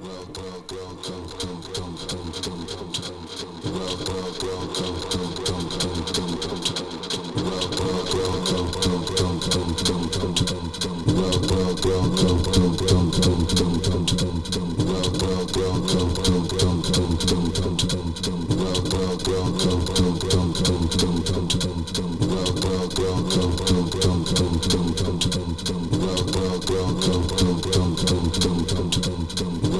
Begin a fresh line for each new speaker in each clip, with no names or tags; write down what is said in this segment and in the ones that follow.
Welcome.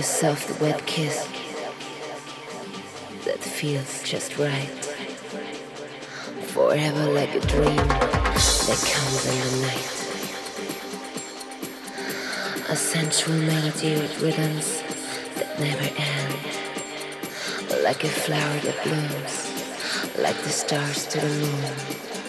a soft wet kiss that feels just right. Forever like a dream that comes in the night. A sensual melody with rhythms that never end. Like a flower that blooms, like the stars to the moon.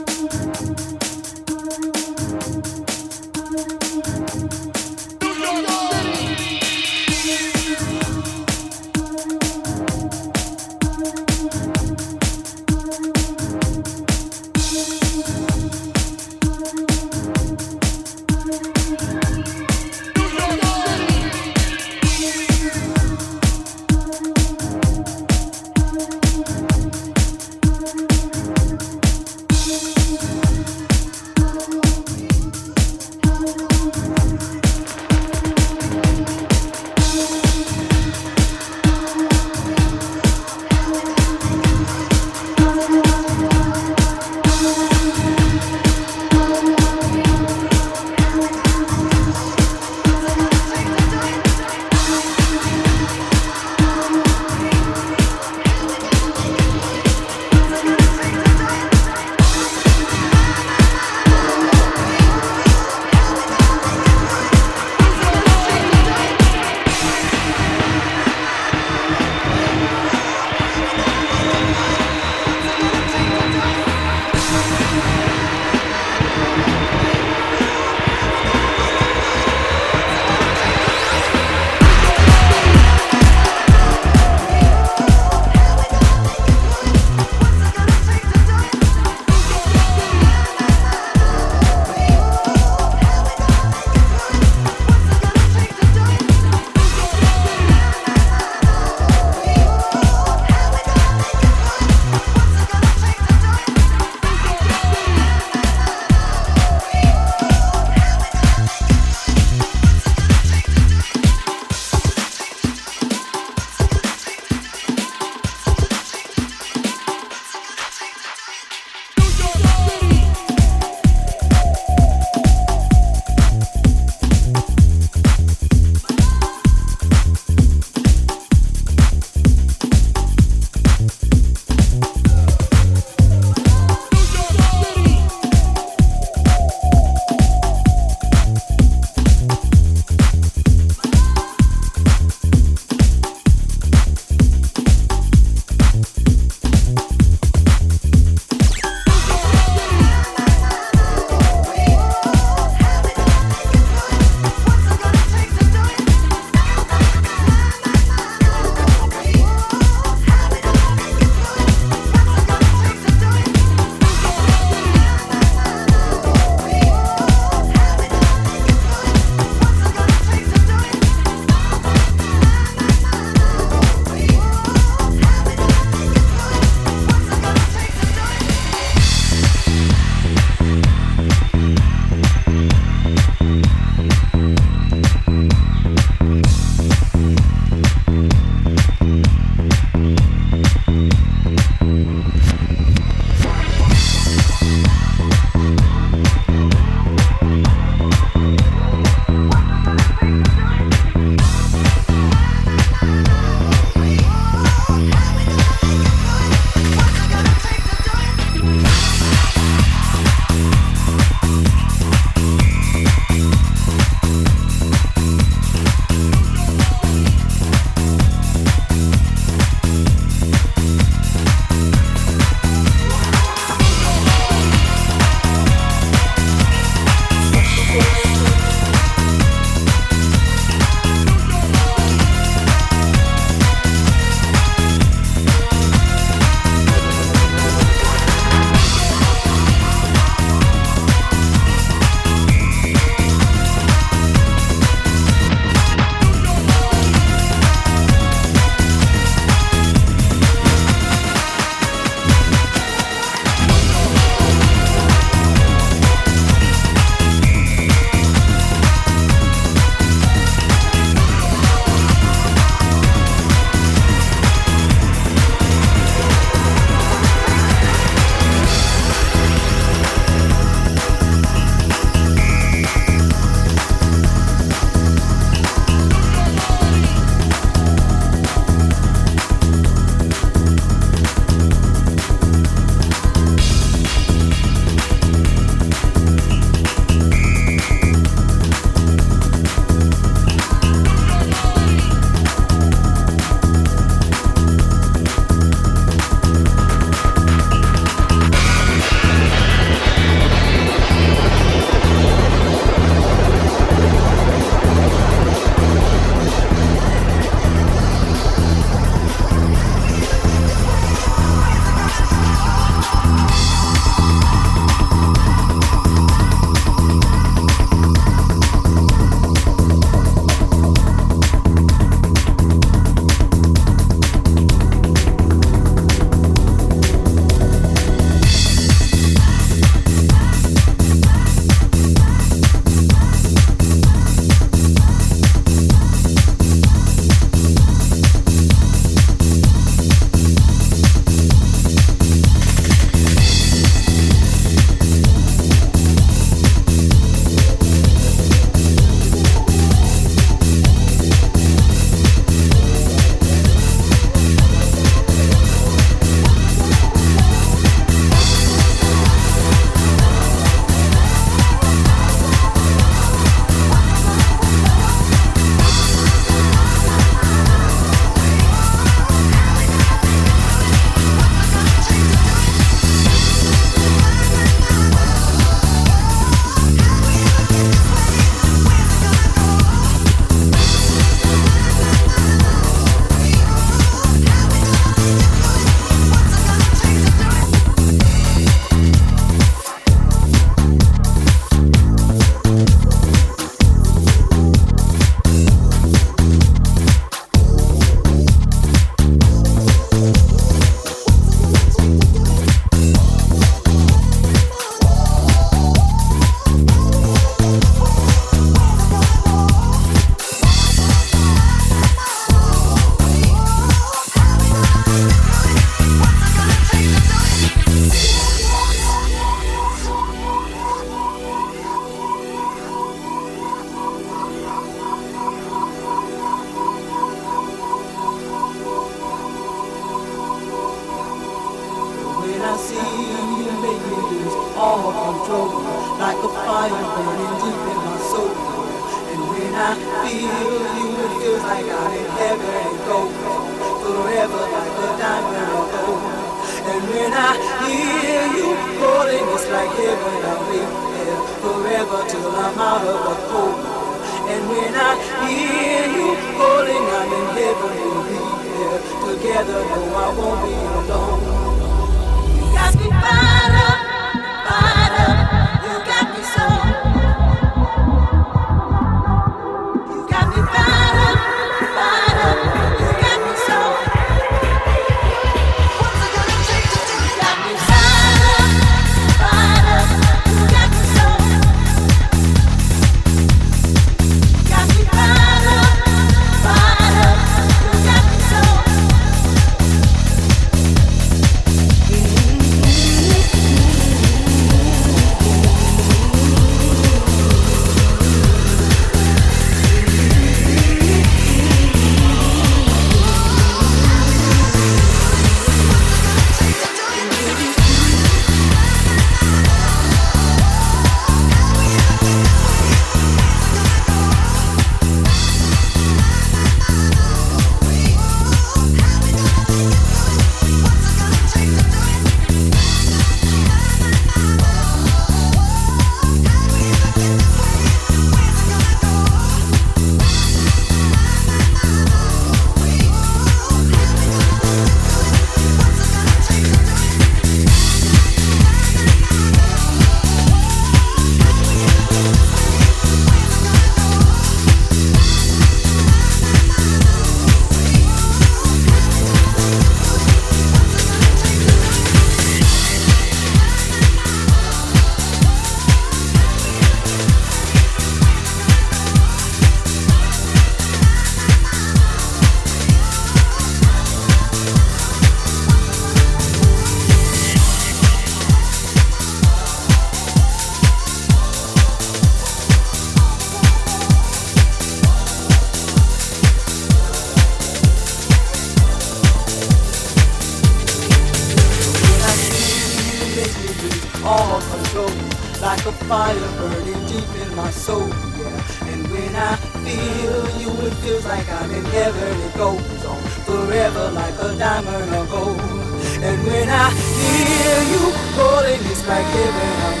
feel you calling is back here and I'm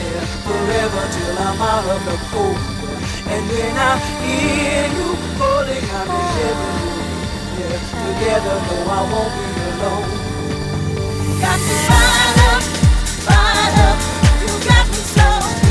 there forever till I'm out of the cold. And when I hear you calling, I'm in heaven. Yeah, together, no, I won't be alone. Got me fired up, fired up. You got me so.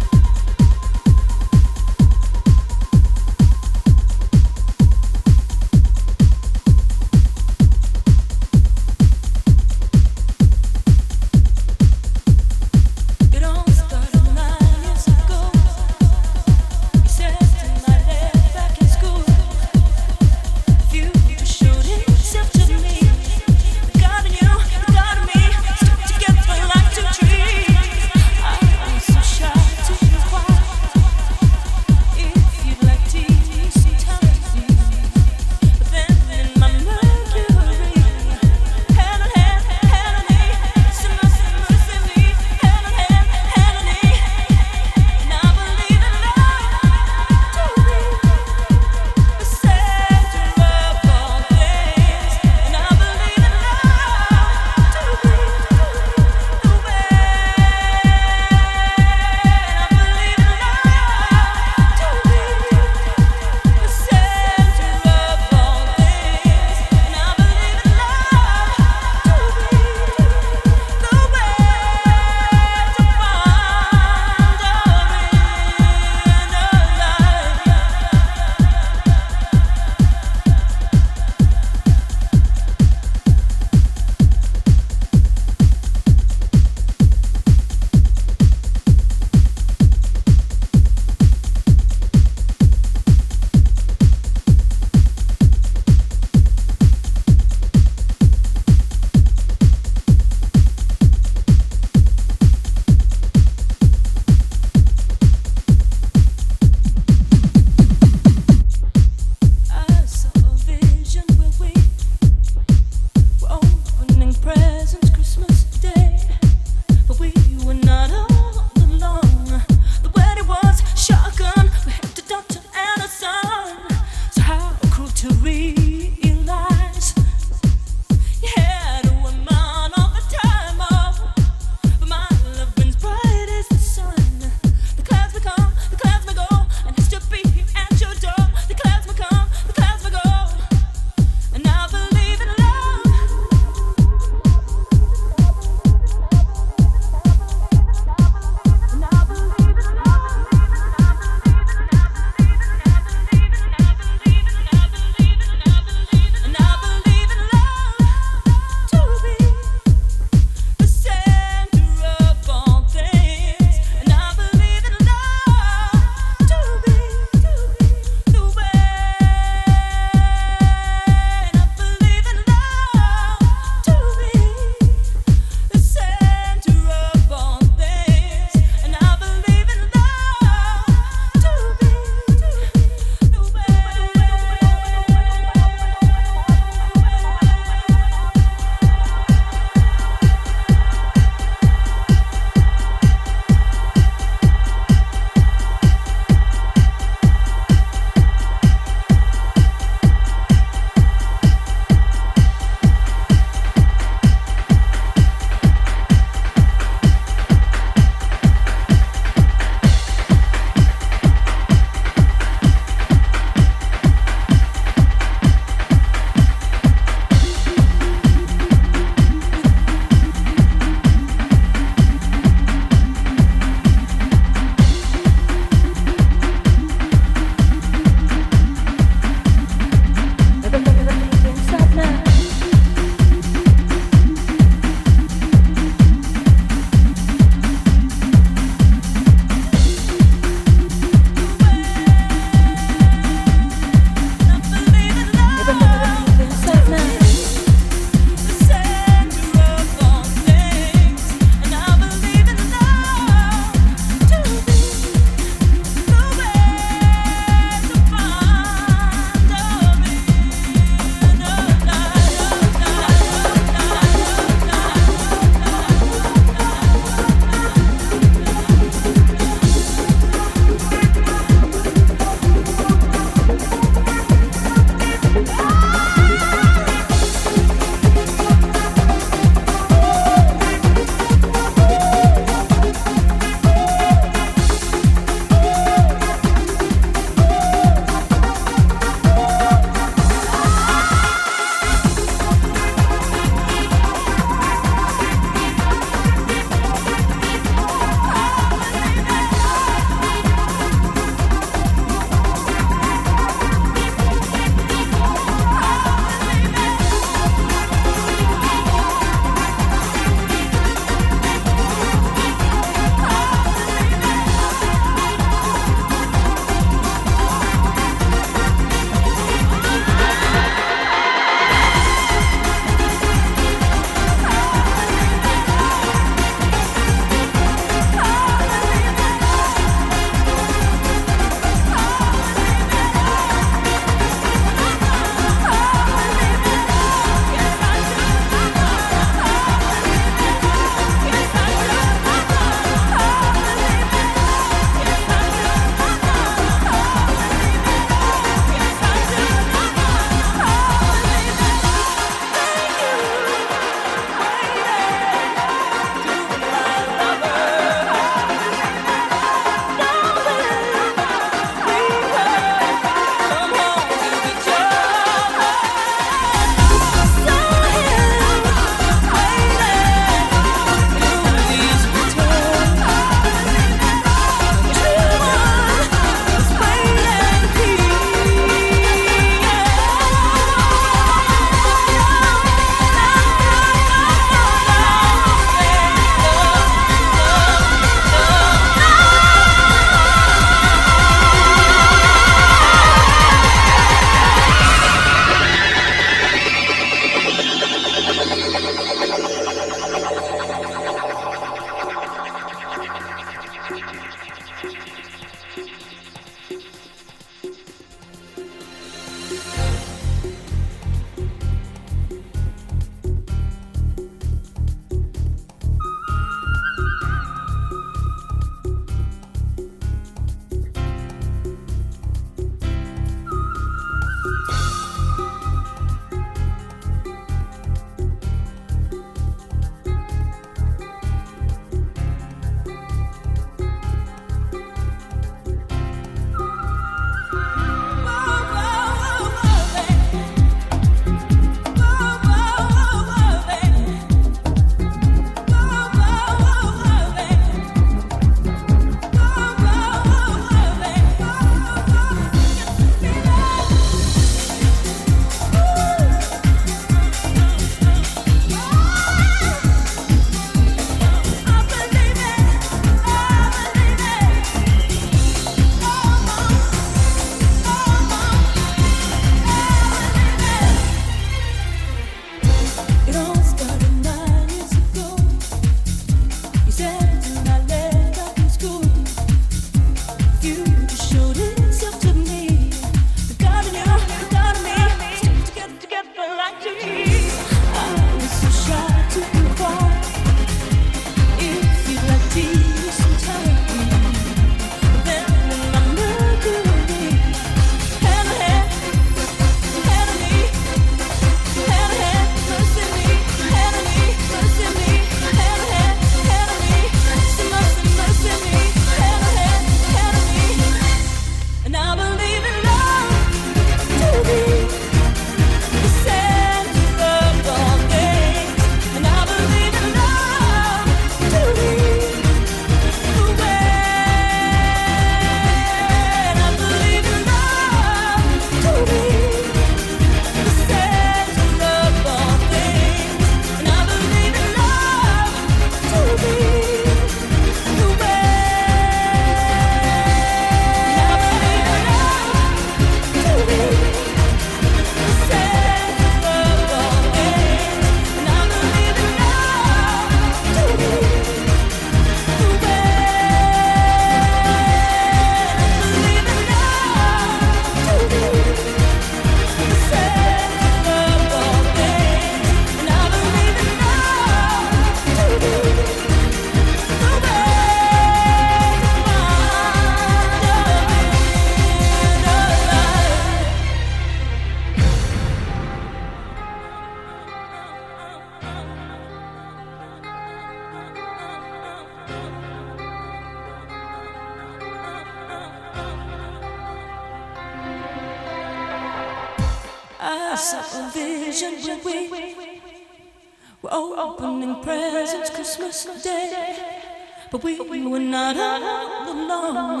We were not alone.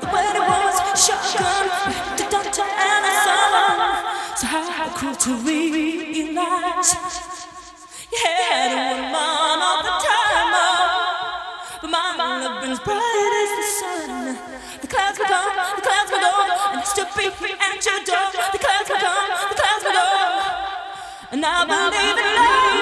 The wedding was shotgun, the doctor and the son. So how cool to realize yeah, you had one man all the time. But my love burns bright as the sun. The clouds will come, the clouds will go, and it's to be at your door. The clouds will come, the clouds will go, and I believe in love.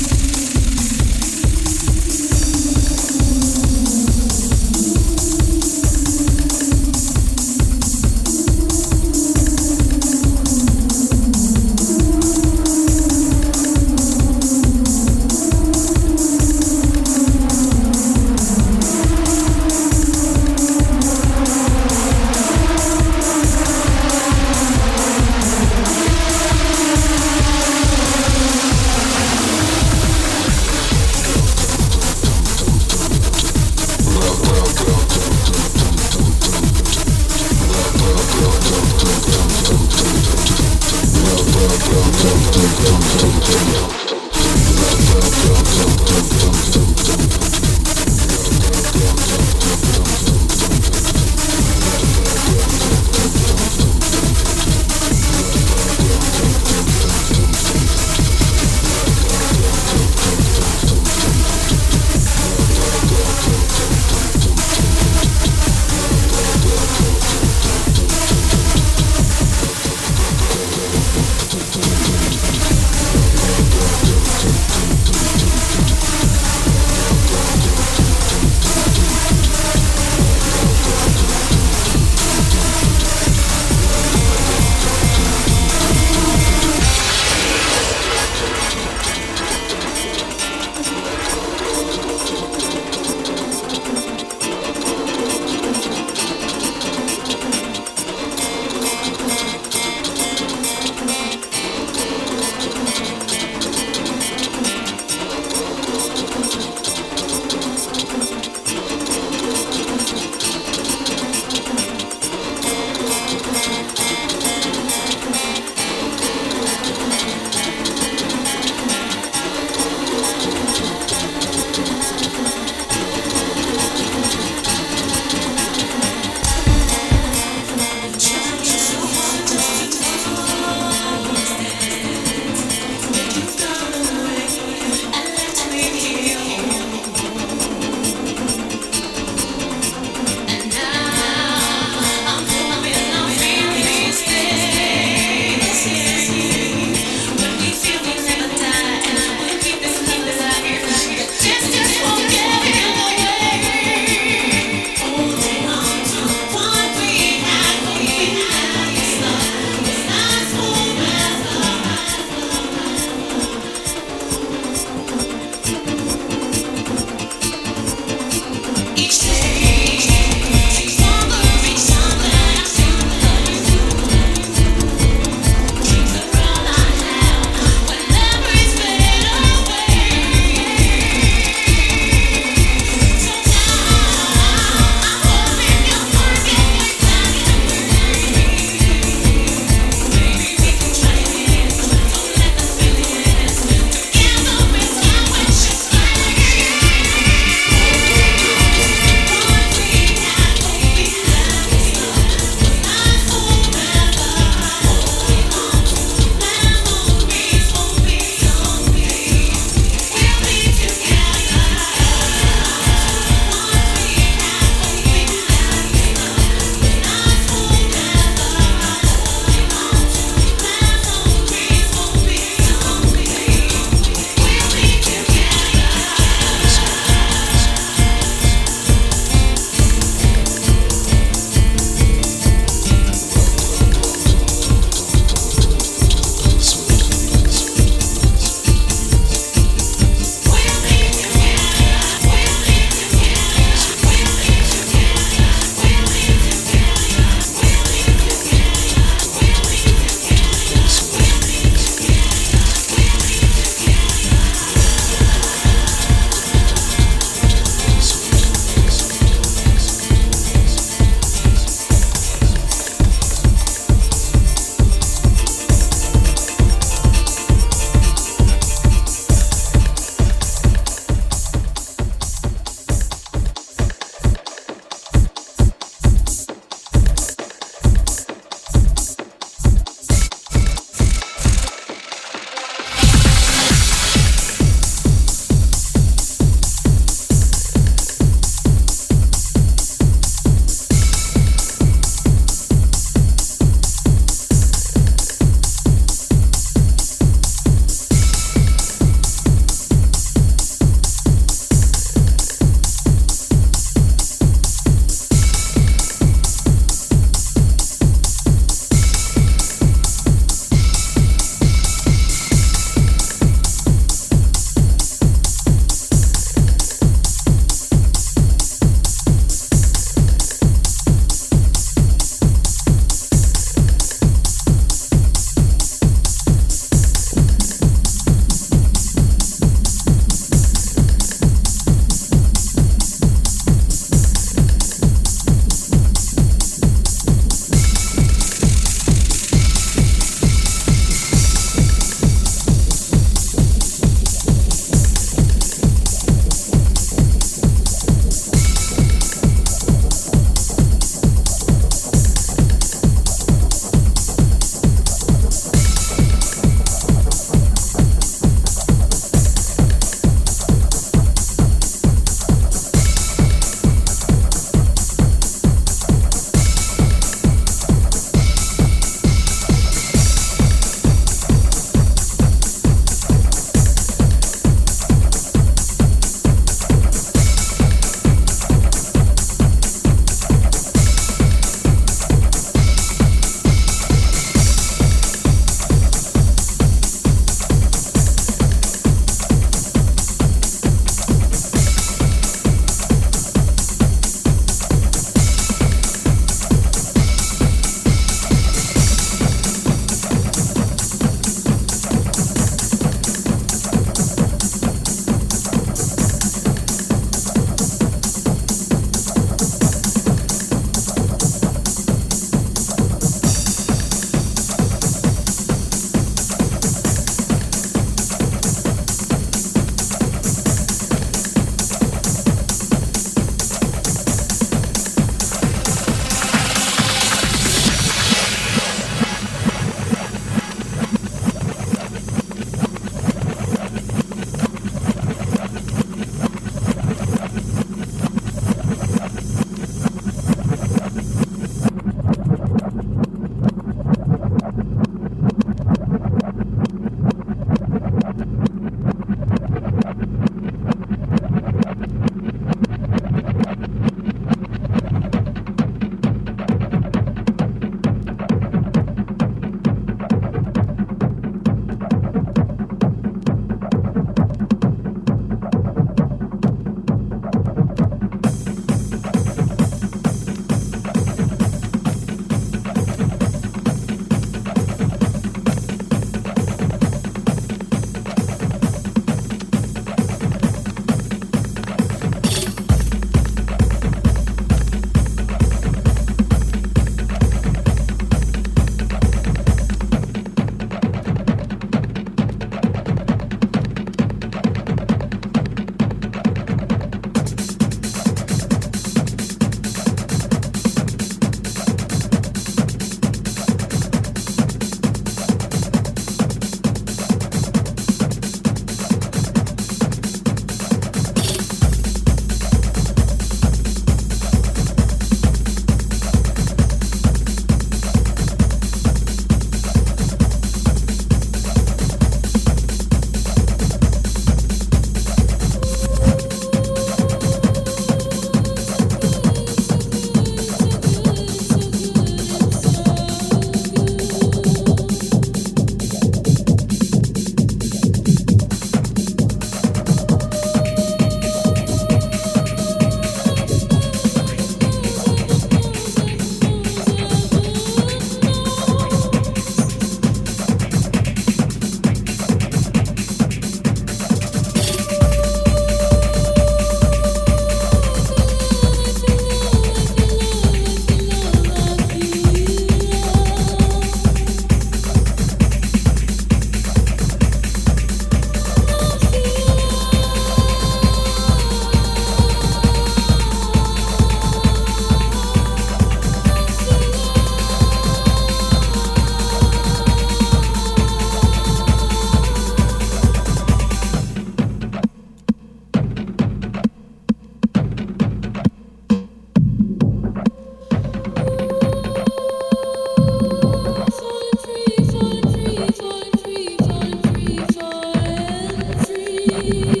you.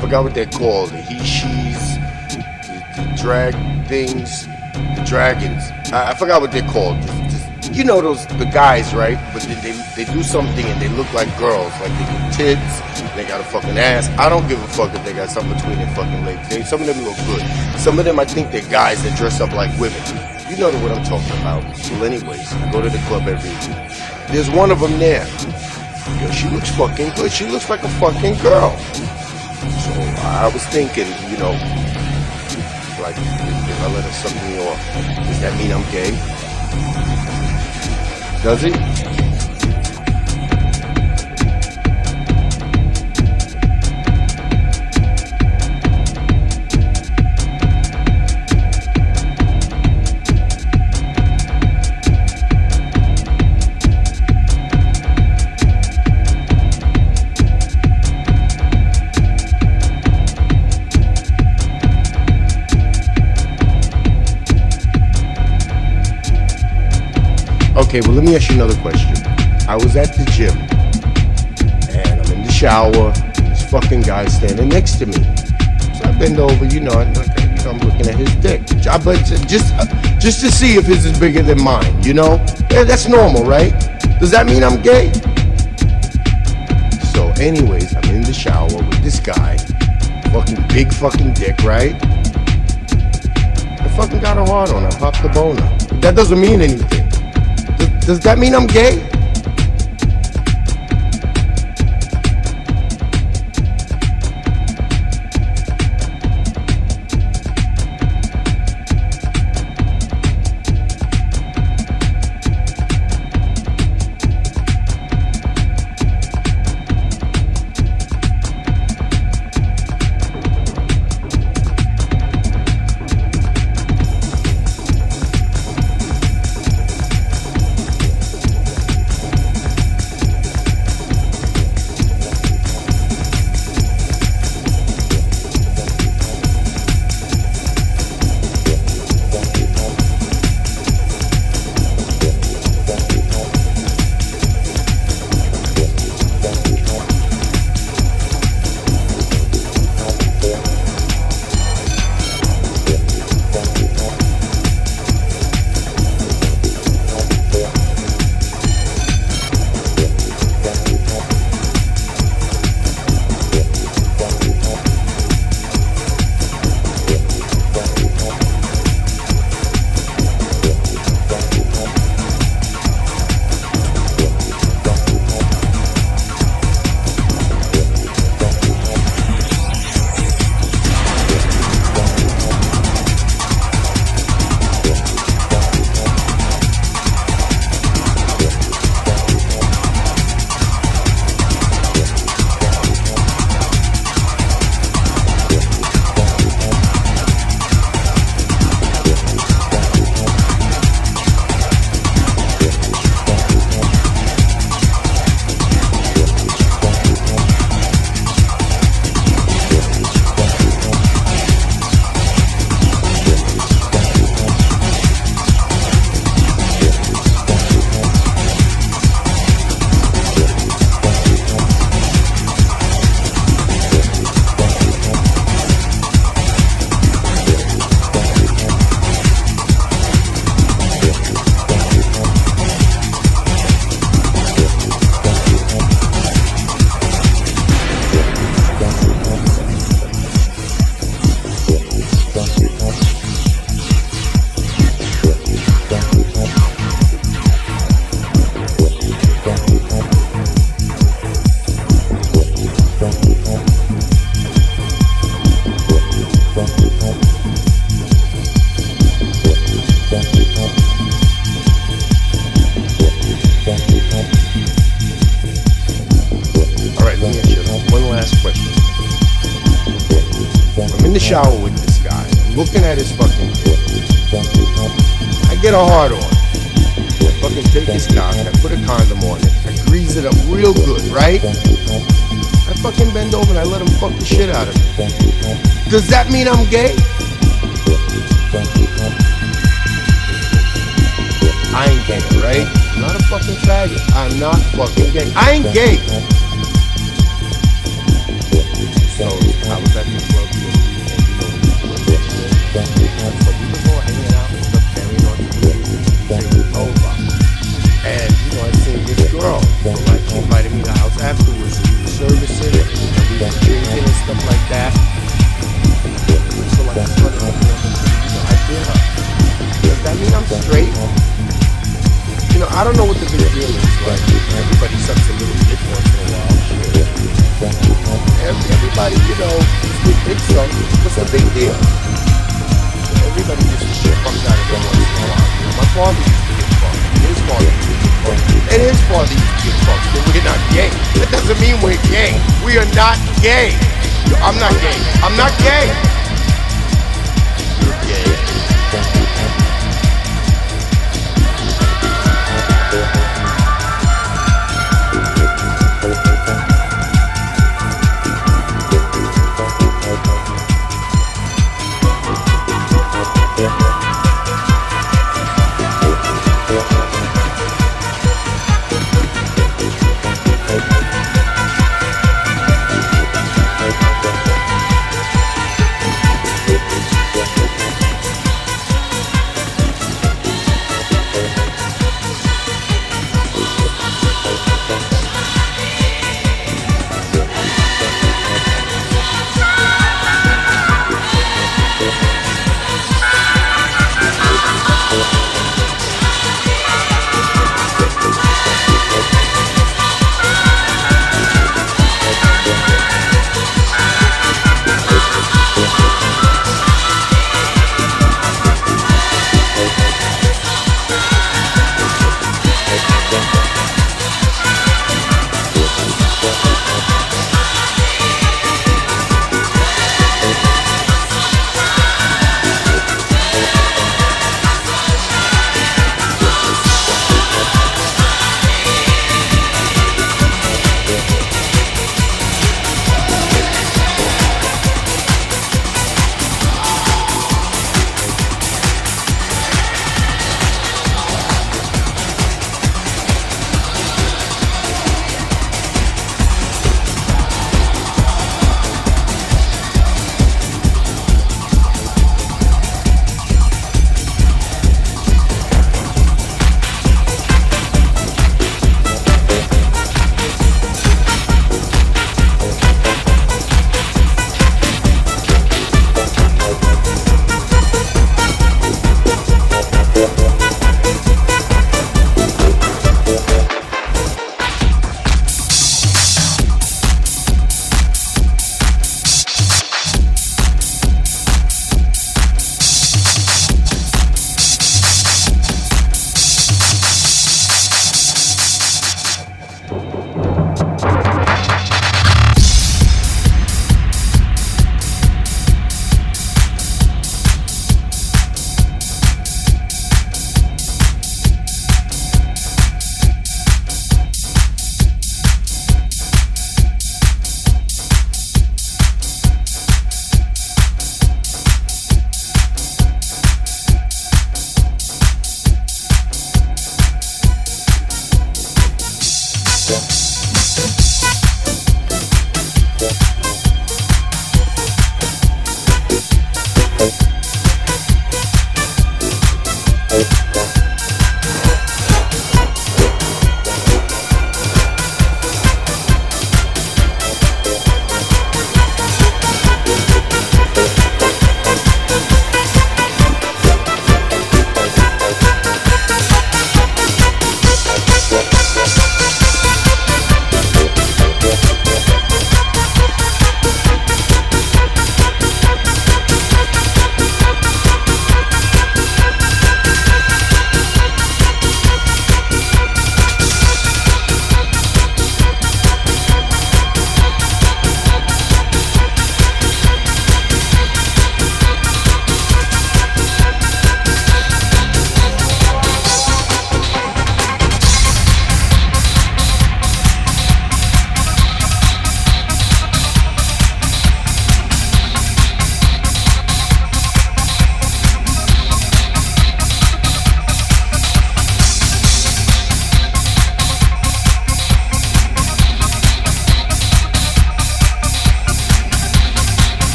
Forgot what they're called. The he, she's, the, the drag things, the dragons. I, I forgot what they're called. Just, just, you know those the guys, right? But they, they they do something and they look like girls, like they got tits, they got a fucking ass. I don't give a fuck if they got something between their fucking legs. They, some of them look good. Some of them I think they're guys that dress up like women. You know what I'm talking about. Well, anyways, I go to the club every week. There's one of them there. Yo, she looks fucking good. She looks like a fucking girl. I was thinking, you know, like, if I let her suck me off, does that mean I'm gay? Does it? Okay, well, let me ask you another question. I was at the gym, and I'm in the shower, this fucking guy standing next to me. So I bend over, you know, and I'm looking at his dick. But just, uh, just to see if his is bigger than mine, you know? Yeah, that's normal, right? Does that mean I'm gay?
So, anyways, I'm in the shower with this guy, fucking big fucking dick, right? I fucking got a hard on. I popped the boner. That doesn't mean anything. Does, that mean I'm gay? Gay?